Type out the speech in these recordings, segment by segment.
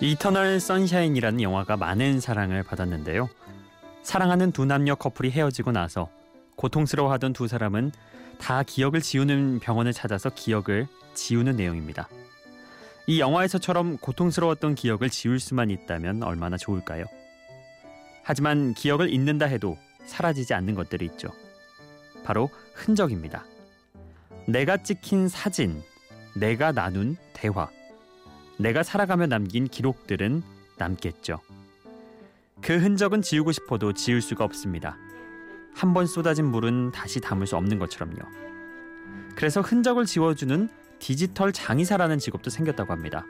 이터널 선샤인이라는 영화가 많은 사랑을 받았는데요. 사랑하는 두 남녀 커플이 헤어지고 나서 고통스러워하던 두 사람은 다 기억을 지우는 병원을 찾아서 기억을 지우는 내용입니다. 이 영화에서처럼 고통스러웠던 기억을 지울 수만 있다면 얼마나 좋을까요? 하지만 기억을 잊는다 해도 사라지지 않는 것들이 있죠. 바로 흔적입니다. 내가 찍힌 사진, 내가 나눈 대화, 내가 살아가며 남긴 기록들은 남겠죠. 그 흔적은 지우고 싶어도 지울 수가 없습니다. 한 번 쏟아진 물은 다시 담을 수 없는 것처럼요. 그래서 흔적을 지워주는 디지털 장의사라는 직업도 생겼다고 합니다.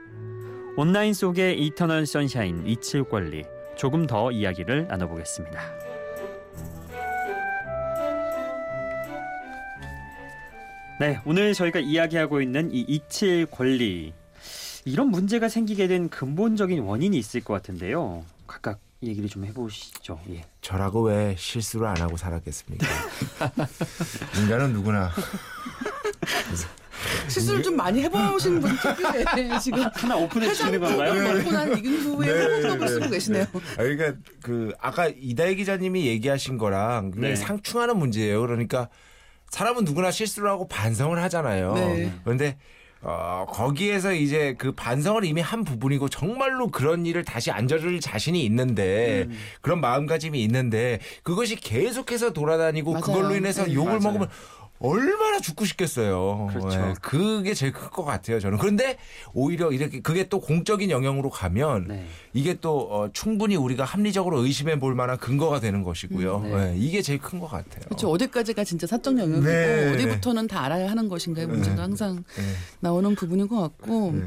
온라인 속의 이터널 선샤인 이칠 권리 조금 더 이야기를 나눠보겠습니다. 네, 오늘 저희가 이야기하고 있는 이 이칠 권리 이런 문제가 생기게 된 근본적인 원인이 있을 것 같은데요. 각각 얘기를 좀 해보시죠. 예. 저라고 왜 실수를 안 하고 살았겠습니까? 인간은 누구나 실수를 좀 많이 해보신 분 특유의 지금 하나 오픈해 주시는 건가요? 먹고 난 이후에 네, 호흡법을 네. 쓰고 계시네요. 아, 그러니까 그 아까 이다혜 기자님이 얘기하신 거랑 네. 상충하는 문제예요. 그러니까 사람은 누구나 실수를 하고 반성을 하잖아요. 네. 그런데 어, 거기에서 이제 그 반성을 이미 한 부분이고 정말로 그런 일을 다시 안 저질 자신이 있는데 음. 그런 마음가짐이 있는데 그것이 계속해서 돌아다니고 맞아요. 그걸로 인해서 네. 욕을 맞아요. 먹으면 얼마나 죽고 싶겠어요. 그렇죠. 예, 그게 제일 클 것 같아요. 저는. 그런데 오히려 이렇게 그게 또 공적인 영역으로 가면 네. 이게 또 어, 충분히 우리가 합리적으로 의심해 볼 만한 근거가 되는 것이고요. 음, 네. 예, 이게 제일 큰 것 같아요. 그렇죠. 어디까지가 진짜 사적 영역이고 네, 어디부터는 다 알아야 하는 것인가의 문제가 항상 네. 나오는 부분인 것 같고 네.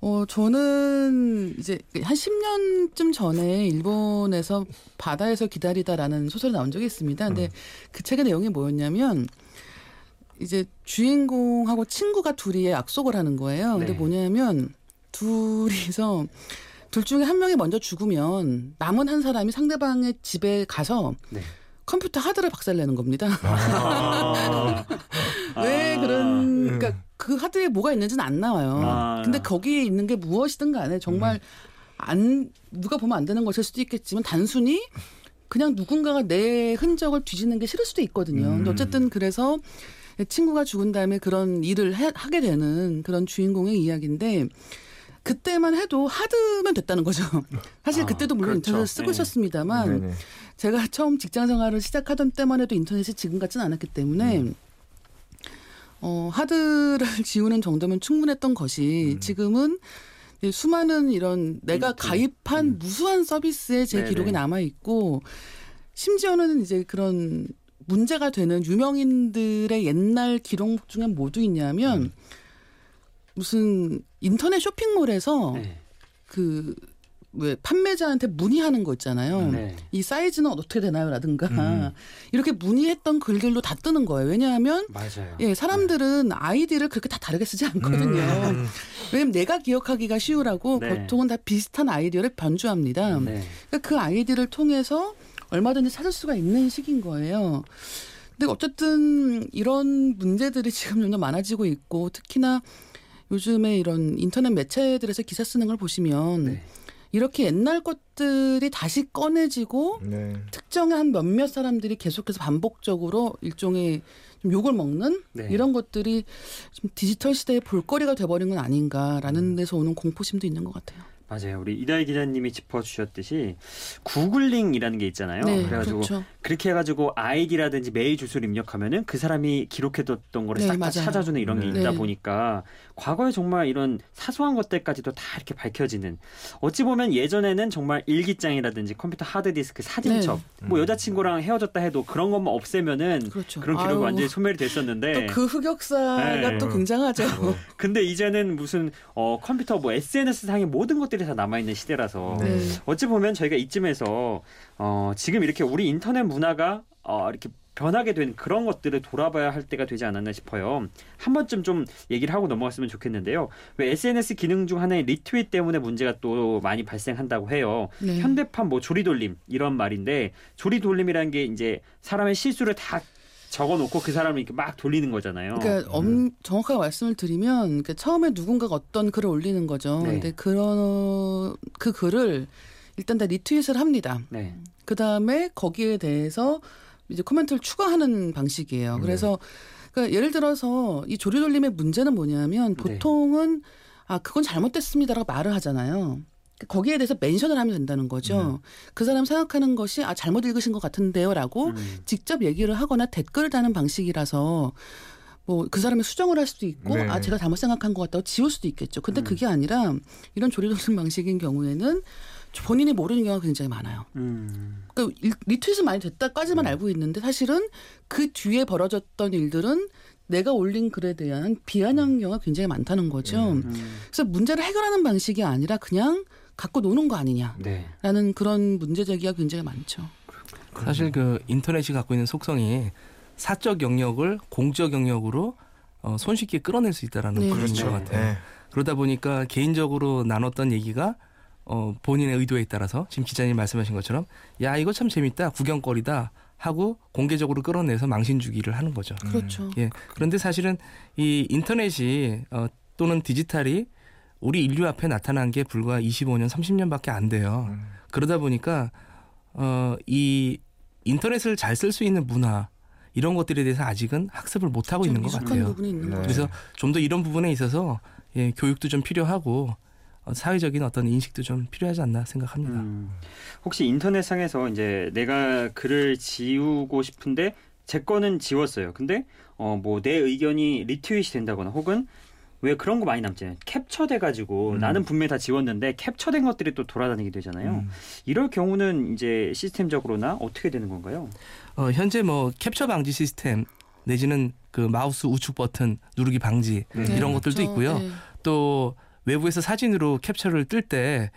어 저는 이제 한 10년쯤 전에 일본에서 바다에서 기다리다라는 소설이 나온 적이 있습니다. 근데 음. 그 책의 내용이 뭐였냐면 이제 주인공하고 친구가 둘이 약속을 하는 거예요. 근데 네. 뭐냐면 둘이서 둘 중에 한 명이 먼저 죽으면 남은 한 사람이 상대방의 집에 가서 네. 컴퓨터 하드를 박살내는 겁니다. 아. 왜 아. 그런 그러니까 그 하드에 뭐가 있는지는 안 나와요. 아. 근데 거기에 있는 게 무엇이든 간에 정말 음. 안 누가 보면 안 되는 것일 수도 있겠지만 단순히 그냥 누군가가 내 흔적을 뒤지는 게 싫을 수도 있거든요. 음. 근데 어쨌든 그래서 친구가 죽은 다음에 그런 일을 해- 하게 되는 그런 주인공의 이야기인데 그때만 해도 하드면 됐다는 거죠. 사실 아, 그때도 물론 그렇죠. 인터넷을 쓰고 네. 있었습니다만 네네. 제가 처음 직장 생활을 시작하던 때만 해도 인터넷이 지금 같지는 않았기 때문에 음. 어, 하드를 지우는 정도면 충분했던 것이 음. 지금은 수많은 이런 내가 인터넷. 가입한 음. 무수한 서비스에 제 네네. 기록이 남아 있고 심지어는 이제 그런 문제가 되는 유명인들의 옛날 기록 중에 뭐도 있냐면 음. 무슨 인터넷 쇼핑몰에서 네. 그왜 판매자한테 문의하는 거 있잖아요. 네. 이 사이즈는 어떻게 되나요?라든가 음. 이렇게 문의했던 글들도 다 뜨는 거예요. 왜냐하면 맞아요. 예 사람들은 아이디를 그렇게 다 다르게 쓰지 않거든요. 음. 왜냐면 내가 기억하기가 쉬우라고 네. 보통은 다 비슷한 아이디를 변주합니다. 네. 그러니까 그 아이디를 통해서 얼마든지 찾을 수가 있는 시기인 거예요. 근데 어쨌든 이런 문제들이 지금 점점 많아지고 있고 특히나 요즘에 이런 인터넷 매체들에서 기사 쓰는 걸 보시면 네. 이렇게 옛날 것들이 다시 꺼내지고 네. 특정한 한 몇몇 사람들이 계속해서 반복적으로 일종의 좀 욕을 먹는 네. 이런 것들이 좀 디지털 시대의 볼거리가 돼버린 건 음. 아닌가라는 데서 오는 공포심도 있는 것 같아요. 맞아요. 우리 이다희 기자님이 짚어주셨듯이 구글링이라는 게 있잖아요. 네, 그래가지고 그렇죠. 그렇게 해가지고 아이디라든지 메일 주소를 입력하면은 그 사람이 기록해뒀던 거를 네, 싹다 맞아요. 찾아주는 이런 게 네. 있다 네. 보니까 과거에 정말 이런 사소한 것들까지도 다 이렇게 밝혀지는 어찌 보면 예전에는 정말 일기장이라든지 컴퓨터 하드디스크 사진첩 네. 뭐 음. 여자친구랑 헤어졌다 해도 그런 것만 없애면은 그렇죠. 그런 기록이 아유, 완전히 소멸이 됐었는데 또 그 흑역사가 네. 또 굉장하죠. 어. 근데 이제는 무슨 어 컴퓨터 뭐 SNS 상의 모든 것들이 다 남아 있는 시대라서 네. 네. 어찌 보면 저희가 이쯤에서 어 지금 이렇게 우리 인터넷 문화가 어 이렇게 변하게 된 그런 것들을 돌아봐야 할 때가 되지 않았나 싶어요. 한 번쯤 좀 얘기를 하고 넘어갔으면 좋겠는데요. 왜 SNS 기능 중 하나의 리트윗 때문에 문제가 또 많이 발생한다고 해요. 네. 현대판 뭐 조리돌림 이런 말인데 조리돌림이라는 게 이제 사람의 실수를 다 적어놓고 그 사람을 이렇게 막 돌리는 거잖아요. 그러니까 엄, 정확하게 말씀을 드리면 그러니까 처음에 누군가가 어떤 글을 올리는 거죠. 네. 근데 그런 그 글을 일단 다 리트윗을 합니다. 네. 그 다음에 거기에 대해서 이제 코멘트를 추가하는 방식이에요. 네. 그래서 그러니까 예를 들어서 이 조리돌림의 문제는 뭐냐면 네. 보통은 아 그건 잘못됐습니다라고 말을 하잖아요. 거기에 대해서 멘션을 하면 된다는 거죠. 그 사람 생각하는 것이 아 잘못 읽으신 것 같은데요라고 음. 직접 얘기를 하거나 댓글을 다는 방식이라서 뭐 그 사람이 수정을 할 수도 있고 네. 아 제가 잘못 생각한 것 같다고 지울 수도 있겠죠. 음. 근데 그게 아니라 이런 조리돌림 방식인 경우에는 본인이 모르는 경우가 굉장히 많아요. 음. 그러니까 일- 리트윗은 많이 됐다까지만 네. 알고 있는데 사실은 그 뒤에 벌어졌던 일들은 내가 올린 글에 대한 비아냥 경우가 굉장히 많다는 거죠. 음. 그래서 문제를 해결하는 방식이 아니라 그냥 갖고 노는 거 아니냐라는 네. 그런 문제 제기가 굉장히 많죠. 사실 그 인터넷이 갖고 있는 속성이 사적 영역을 공적 영역으로 어, 손쉽게 끌어낼 수 있다라는 네, 그런 그렇죠. 것 같아요. 네. 그러다 보니까 개인적으로 나눴던 얘기가 어, 본인의 의도에 따라서 지금 기자님 말씀하신 것처럼 야 이거 참 재밌다 구경거리다 하고 공개적으로 끌어내서 망신 주기를 하는 거죠. 그렇죠. 예. 그런데 사실은 이 인터넷이 어, 또는 디지털이 우리 인류 앞에 나타난 게 불과 25년, 30년밖에 안 돼요. 음. 그러다 보니까 어, 이 인터넷을 잘 쓸 수 있는 문화 이런 것들에 대해서 아직은 학습을 못 하고 있는 것 같아요. 부분이 있는 네. 거죠. 그래서 좀 더 이런 부분에 있어서 예, 교육도 좀 필요하고 어, 사회적인 어떤 인식도 좀 필요하지 않나 생각합니다. 음. 혹시 인터넷상에서 이제 내가 글을 지우고 싶은데 제 거는 지웠어요. 근데 어 뭐 내 의견이 리트윗이 된다거나 혹은 왜 그런 거 많이 남잖아요. 캡처돼 가지고 음. 나는 분명히 다 지웠는데 캡처된 것들이 또 돌아다니게 되잖아요. 음. 이럴 경우는 이제 시스템적으로나 어떻게 되는 건가요? 어, 현재 뭐 캡처 방지 시스템 내지는 그 마우스 우측 버튼 누르기 방지 네. 이런 것들도 그렇죠. 있고요. 네. 또 외부에서 사진으로 캡처를 뜰 때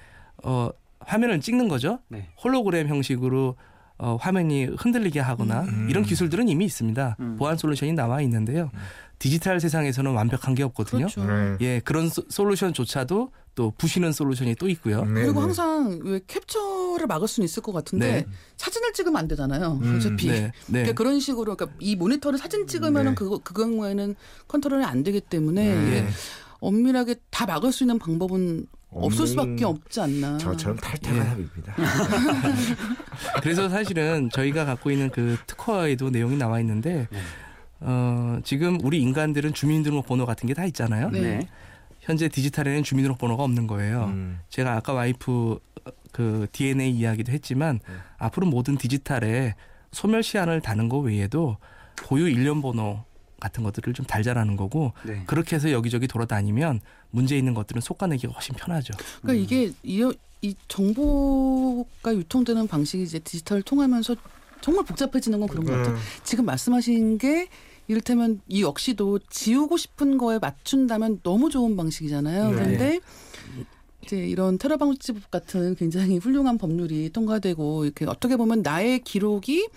어, 화면을 찍는 거죠. 네. 홀로그램 형식으로 어, 화면이 흔들리게 하거나 음. 이런 기술들은 이미 있습니다. 음. 보안 솔루션이 나와 있는데요. 음. 디지털 세상에서는 완벽한 게 없거든요. 그렇죠. 네. 예, 그런 소- 솔루션조차도 또 부시는 솔루션이 또 있고요. 네, 그리고 네. 항상 왜 캡처를 막을 수는 있을 것 같은데 네. 사진을 찍으면 안 되잖아요. 음, 어차피. 네, 네. 그러니까 그런 식으로 그러니까 이 모니터를 사진 찍으면은 네. 그거 그 경우에는 컨트롤이 안 되기 때문에. 엄밀하게 다 막을 수 있는 방법은 없을 수밖에 없지 않나. 저처럼 탈퇴한 예. 합입니다. 그래서 사실은 저희가 갖고 있는 그 특허에도 내용이 나와 있는데 네. 어, 지금 우리 인간들은 주민등록번호 같은 게 다 있잖아요. 네. 현재 디지털에는 주민등록번호가 없는 거예요. 음. 제가 아까 와이프 어, 그 DNA 이야기도 했지만 네. 앞으로 모든 디지털에 소멸 시한을 다는 거 외에도 고유 일련 번호 같은 것들을 좀 달자라는 거고 네. 그렇게 해서 여기저기 돌아다니면 문제 있는 것들은 솎아내기가 훨씬 편하죠. 그러니까 이게 이, 이 정보가 유통되는 방식이 이제 디지털을 통하면서 정말 복잡해지는 건 그런 것 같아요. 음. 지금 말씀하신 게 이를테면 이 역시도 지우고 싶은 거에 맞춘다면 너무 좋은 방식이잖아요. 네. 그런데 이제 이런 테러 방지법 같은 굉장히 훌륭한 법률이 통과되고 이렇게 어떻게 보면 나의 기록이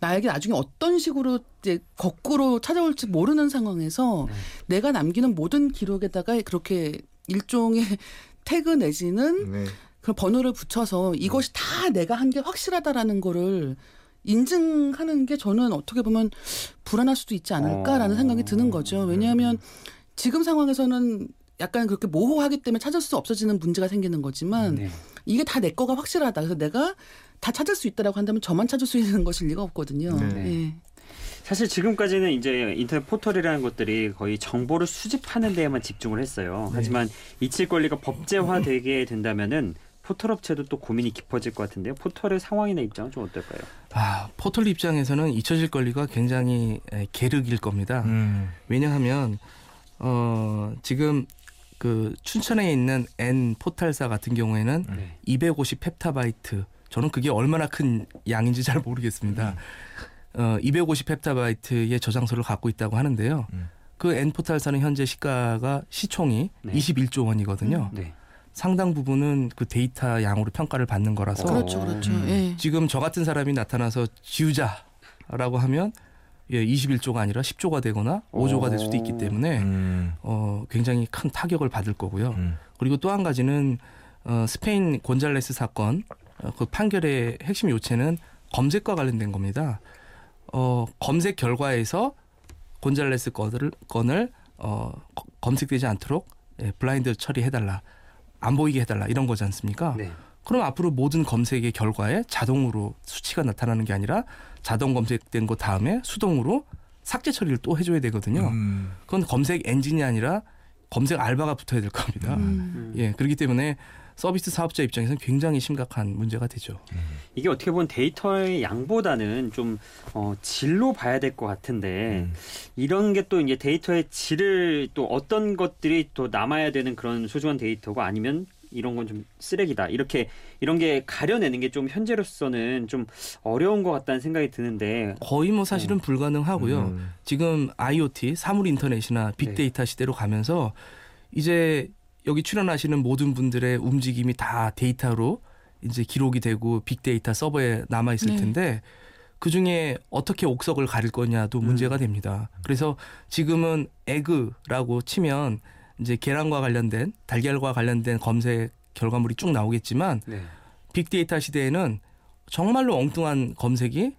나에게 나중에 어떤 식으로 이제 거꾸로 찾아올지 모르는 상황에서 네. 내가 남기는 모든 기록에다가 그렇게 일종의 태그 내지는 네. 그 번호를 붙여서 이것이 다 내가 한 게 확실하다라는 거를 인증하는 게 저는 어떻게 보면 불안할 수도 있지 않을까라는 어. 생각이 드는 거죠. 왜냐하면 지금 상황에서는 약간 그렇게 모호하기 때문에 찾을 수 없어지는 문제가 생기는 거지만 네. 이게 다 내 거가 확실하다. 그래서 내가 다 찾을 수 있다라고 한다면 저만 찾을 수 있는 것일 리가 없거든요. 네. 예. 사실 지금까지는 이제 인터넷 포털이라는 것들이 거의 정보를 수집하는 데에만 집중을 했어요. 하지만 이칠 권리가 법제화되게 된다면은 포털 업체도 또 고민이 깊어질 것 같은데요. 포털의 상황이나 입장은 좀 어떨까요? 아, 포털 입장에서는 잊혀질 권리가 굉장히 에, 계륵일 겁니다. 음. 왜냐하면 어, 지금 그 춘천에 있는 N 포탈사 같은 경우에는 네. 250 펩타바이트 저는 그게 얼마나 큰 양인지 잘 모르겠습니다. 어, 250 펩타바이트의 저장소를 갖고 있다고 하는데요. 음. 그 N 포탈사는 현재 시가가 시총이 네. 21조 원이거든요. 네. 상당 부분은 그 데이터 양으로 평가를 받는 거라서 어. 그렇죠, 그렇죠. 음. 예. 지금 저 같은 사람이 나타나서 지우자라고 하면 예, 21조가 아니라 10조가 되거나 5조가 될 수도 있기 때문에 음. 어, 굉장히 큰 타격을 받을 거고요. 음. 그리고 또 한 가지는 어, 스페인 곤잘레스 사건 어, 그 판결의 핵심 요체는 검색과 관련된 겁니다. 어, 검색 결과에서 곤잘레스 건을, 건을 어, 거- 검색되지 않도록 예, 블라인드 처리해달라. 안 보이게 해달라. 이런 거지 않습니까? 네. 그럼 앞으로 모든 검색의 결과에 자동으로 수치가 나타나는 게 아니라 자동 검색된 것 다음에 수동으로 삭제 처리를 또 해줘야 되거든요. 음. 그건 검색 엔진이 아니라 검색 알바가 붙어야 될 겁니다. 음. 예, 그렇기 때문에 서비스 사업자 입장에서는 굉장히 심각한 문제가 되죠. 이게 어떻게 보면 데이터의 양보다는 좀 어, 질로 봐야 될 것 같은데 음. 이런 게 또 이제 데이터의 질을 또 어떤 것들이 또 남아야 되는 그런 소중한 데이터고 아니면 이런 건 좀 쓰레기다 이렇게 이런 게 가려내는 게 좀 현재로서는 좀 어려운 것 같다는 생각이 드는데 거의 뭐 사실은 불가능하고요. 음. 지금 IoT, 사물 인터넷이나 네. 빅데이터 시대로 가면서 이제 여기 출연하시는 모든 분들의 움직임이 다 데이터로 이제 기록이 되고 빅데이터 서버에 남아 있을 네. 텐데 그 중에 어떻게 옥석을 가릴 거냐도 문제가 됩니다. 그래서 지금은 에그라고 치면 이제 계란과 관련된 달걀과 관련된 검색 결과물이 쭉 나오겠지만 네. 빅데이터 시대에는 정말로 엉뚱한 검색이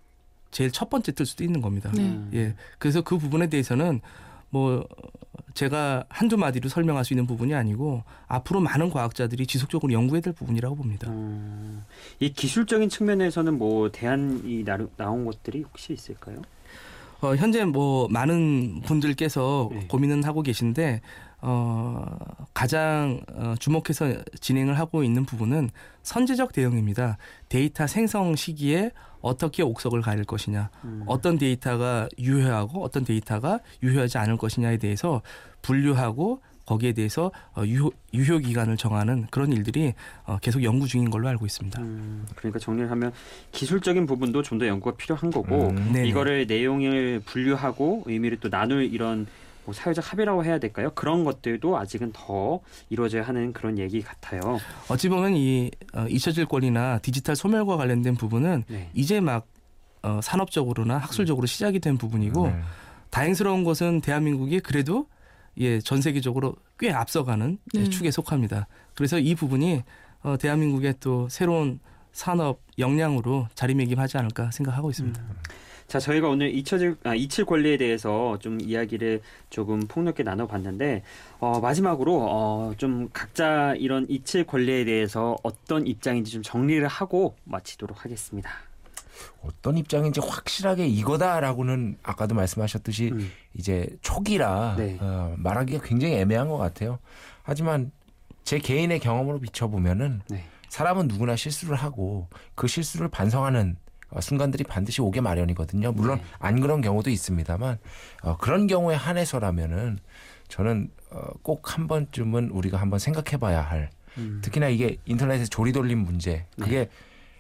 제일 첫 번째 뜰 수도 있는 겁니다. 네. 음. 예. 그래서 그 부분에 대해서는 뭐 제가 한두 마디로 설명할 수 있는 부분이 아니고 앞으로 많은 과학자들이 지속적으로 연구해야 될 부분이라고 봅니다. 음, 이 기술적인 측면에서는 뭐 대안이 나, 나온 것들이 혹시 있을까요? 어, 현재 뭐 많은 분들께서 네. 고민은 하고 계신데 어, 가장 어, 주목해서 진행을 하고 있는 부분은 선제적 대응입니다. 데이터 생성 시기에 어떻게 옥석을 가릴 것이냐, 음. 어떤 데이터가 유효하고 어떤 데이터가 유효하지 않을 것이냐에 대해서 분류하고 거기에 대해서 어, 유효, 유효 기간을 정하는 그런 일들이 어, 계속 연구 중인 걸로 알고 있습니다. 음, 그러니까 정리를 하면 기술적인 부분도 좀 더 연구가 필요한 거고 음. 네네. 이거를 내용을 분류하고 의미를 또 나눌 이런 뭐 사회적 합의라고 해야 될까요? 그런 것들도 아직은 더 이루어져야 하는 그런 얘기 같아요. 어찌 보면 이 어, 잊혀질 권리나 디지털 소멸과 관련된 부분은 네. 이제 막 어, 산업적으로나 학술적으로 시작이 된 부분이고 네. 다행스러운 것은 대한민국이 그래도 예, 전 세계적으로 꽤 앞서가는 예, 네. 축에 속합니다. 그래서 이 부분이 어, 대한민국의 또 새로운 산업 역량으로 자리매김하지 않을까 생각하고 있습니다. 자, 저희가 오늘 잊혀질 아, 잊힐 권리에 대해서 좀 이야기를 조금 폭넓게 나눠봤는데 어, 마지막으로 어, 좀 각자 이런 잊힐 권리에 대해서 어떤 입장인지 좀 정리를 하고 마치도록 하겠습니다. 어떤 입장인지 확실하게 이거다라고는 아까도 말씀하셨듯이 음. 이제 초기라 네. 어, 말하기가 굉장히 애매한 것 같아요. 하지만 제 개인의 경험으로 비춰보면은 네. 사람은 누구나 실수를 하고 그 실수를 반성하는 어, 순간들이 반드시 오게 마련이거든요. 물론 네. 안 그런 경우도 있습니다만 어, 그런 경우에 한해서라면은 저는 어, 꼭 한 번쯤은 우리가 한번 생각해봐야 할 음. 특히나 이게 인터넷에 조리 돌림 문제 그게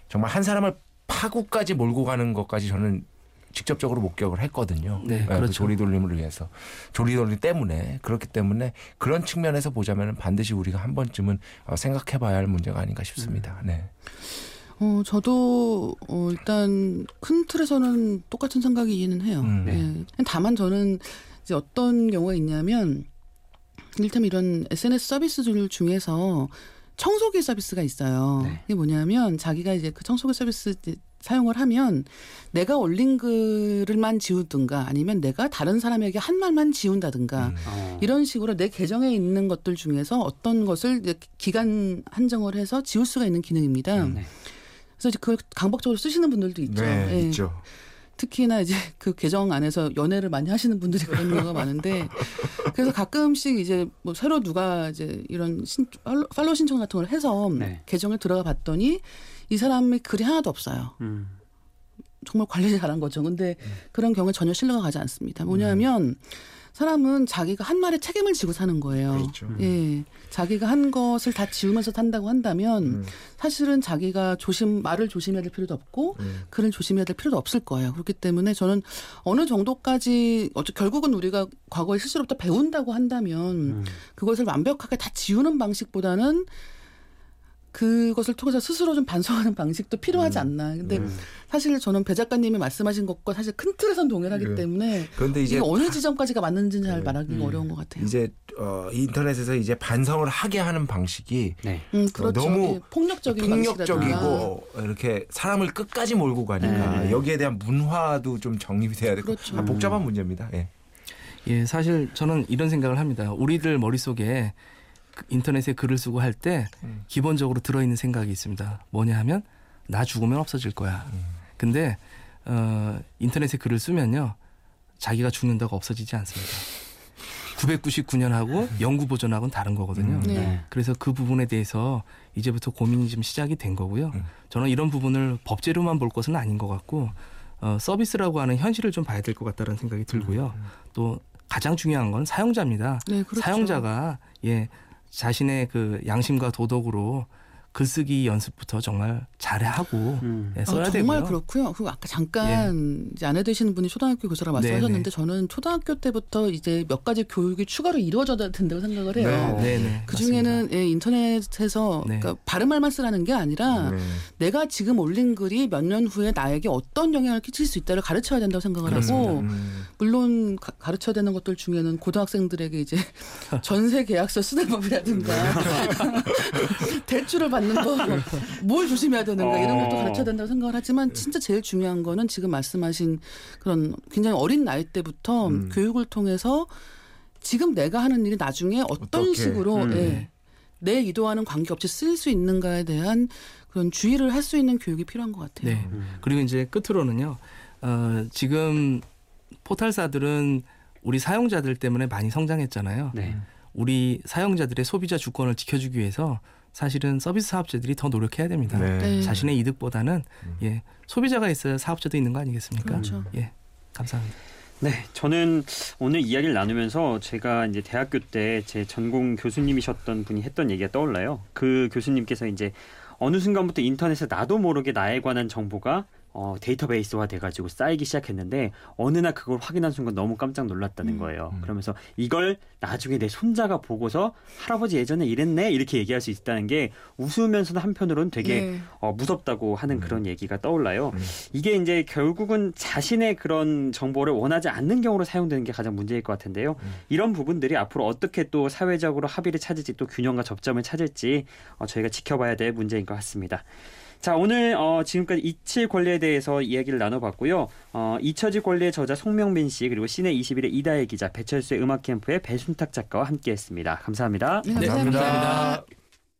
정말 한 사람을 파국까지 몰고 가는 것까지 저는 직접적으로 목격을 했거든요. 네, 그 그렇죠. 조리 돌림을 위해서 조리 돌림 때문에 그렇기 때문에 그런 측면에서 보자면 반드시 우리가 한 번쯤은 어, 생각해봐야 할 문제가 아닌가 싶습니다. 네. 어, 저도 어, 일단 큰 틀에서는 똑같은 생각이기는 해요. 음. 네. 예. 다만 저는 이제 어떤 경우가 있냐면 이를테면 이런 SNS 서비스들 중에서 청소기 서비스가 있어요. 네. 이게 뭐냐면 자기가 이제 그 청소기 서비스 사용을 하면 내가 올린 글을만 지우든가 아니면 내가 다른 사람에게 한 말만 지운다든가 음. 어. 이런 식으로 내 계정에 있는 것들 중에서 어떤 것을 기간 한정을 해서 지울 수가 있는 기능입니다. 음. 네. 그래서 이제 그걸 강박적으로 쓰시는 분들도 있죠. 네, 예. 있죠. 특히나 이제 그 계정 안에서 연애를 많이 하시는 분들이 그런 경우가 많은데 그래서 가끔씩 이제 뭐 새로 누가 이제 이런 신, 팔로, 팔로우 신청 같은 걸 해서 네. 계정에 들어가 봤더니 이 사람의 글이 하나도 없어요. 음. 정말 관리 잘한 거죠. 근데 그런 경우에 전혀 신뢰가 가지 않습니다. 뭐냐면 사람은 자기가 한 말에 책임을 지고 사는 거예요. 그렇죠. 예. 자기가 한 것을 다 지우면서 산다고 한다면 음. 사실은 자기가 조심 말을 조심해야 될 필요도 없고 음. 글을 조심해야 될 필요도 없을 거예요. 그렇기 때문에 저는 어느 정도까지 어째 결국은 우리가 과거의 실수로부터 배운다고 한다면 음. 그것을 완벽하게 다 지우는 방식보다는 그것을 통해서 스스로 좀 반성하는 방식도 필요하지 않나. 근데 음. 사실 저는 배 작가님이 말씀하신 것과 사실 큰 틀에선 동일하기 예. 때문에 그런데 이제 이게 어느 지점까지가 맞는지는 잘 네. 말하기가 음. 어려운 것 같아요. 이제 어, 인터넷에서 이제 반성을 하게 하는 방식이 네. 음, 그렇죠. 너무 예, 폭력적인 방식이라든가. 폭력적이고 이렇게 사람을 끝까지 몰고 가니까 네. 여기에 대한 문화도 좀 정립이 돼야 되고 그렇죠. 아, 복잡한 문제입니다. 예. 예, 사실 저는 이런 생각을 합니다. 우리들 머릿속에 그 인터넷에 글을 쓰고 할때 음. 기본적으로 들어있는 생각이 있습니다. 뭐냐 하면 나 죽으면 없어질 거야. 음. 근데 어, 인터넷에 글을 쓰면요. 자기가 죽는다고 없어지지 않습니다. 999년하고 영구 보존하고는 다른 거거든요. 음. 네. 그래서 그 부분에 대해서 이제부터 고민이 좀 시작이 된 거고요. 음. 저는 이런 부분을 법제로만 볼 것은 아닌 것 같고 어, 서비스라고 하는 현실을 좀 봐야 될 것 같다는 생각이 들고요. 또 가장 중요한 건 사용자입니다. 네, 그렇죠. 사용자가 예 자신의 그 양심과 도덕으로 글쓰기 연습부터 정말 잘하고 음. 예, 아, 써야 정말 되고요. 그렇고요. 그리고 아까 잠깐 이제 아내 되시는 분이 초등학교 교사라 네, 말씀하셨는데 네. 저는 초등학교 때부터 이제 몇 가지 교육이 추가로 이루어져야 된다고 생각을 해요. 네. 네, 네. 그 중에는 예, 인터넷에서 네. 그러니까 바른 말만 쓰라는 게 아니라 네. 내가 지금 올린 글이 몇 년 후에 나에게 어떤 영향을 끼칠 수 있다를 가르쳐야 된다고 생각을 그렇습니다. 하고 음. 물론 가, 가르쳐야 되는 것들 중에는 고등학생들에게 이제 전세 계약서 쓰는 법이라든가 대출을 받는 법, 뭘 조심해야 되는가 이런 것도 어. 가르쳐야 된다고 생각을 하지만 진짜 제일 중요한 거는 지금 말씀하신 그런 굉장히 어린 나이 때부터 음. 교육을 통해서 지금 내가 하는 일이 나중에 어떤 어떻게, 식으로 음. 예, 내 의도와는 관계없이 쓰일 수 있는가에 대한 그런 주의를 할 수 있는 교육이 필요한 것 같아요. 네. 음. 그리고 이제 끝으로는요. 어, 지금 포털사들은 우리 사용자들 때문에 많이 성장했잖아요. 네. 우리 사용자들의 소비자 주권을 지켜주기 위해서 사실은 서비스 사업자들이 더 노력해야 됩니다. 네. 네. 자신의 이득보다는 음. 예 소비자가 있어야 사업자도 있는 거 아니겠습니까? 그렇죠. 예 감사합니다. 네, 저는 오늘 이야기를 나누면서 제가 이제 대학교 때 제 전공 교수님이셨던 분이 했던 얘기가 떠올라요. 그 교수님께서 이제 어느 순간부터 인터넷에 나도 모르게 나에 관한 정보가 어, 데이터베이스화 돼가지고 쌓이기 시작했는데 어느 날 그걸 확인한 순간 너무 깜짝 놀랐다는 음. 거예요. 음. 그러면서 이걸 나중에 내 손자가 보고서 할아버지 예전에 이랬네 이렇게 얘기할 수 있다는 게 웃으면서도 한편으로는 되게 네. 어, 무섭다고 하는 음. 그런 얘기가 떠올라요. 음. 이게 이제 결국은 자신의 그런 정보를 원하지 않는 경우로 사용되는 게 가장 문제일 것 같은데요. 음. 이런 부분들이 앞으로 어떻게 또 사회적으로 합의를 찾을지 또 균형과 접점을 찾을지 어, 저희가 지켜봐야 될 문제인 것 같습니다. 자 오늘 어, 지금까지 이칠 권리에 대해서 이야기를 나눠봤고요. 어, 잊혀질 권리의 저자 송명빈 씨 그리고 시내 21의 이다혜 기자 배철수의 음악 캠프의 배순탁 작가와 함께했습니다. 감사합니다. 네, 네, 감사합니다. 감사합니다.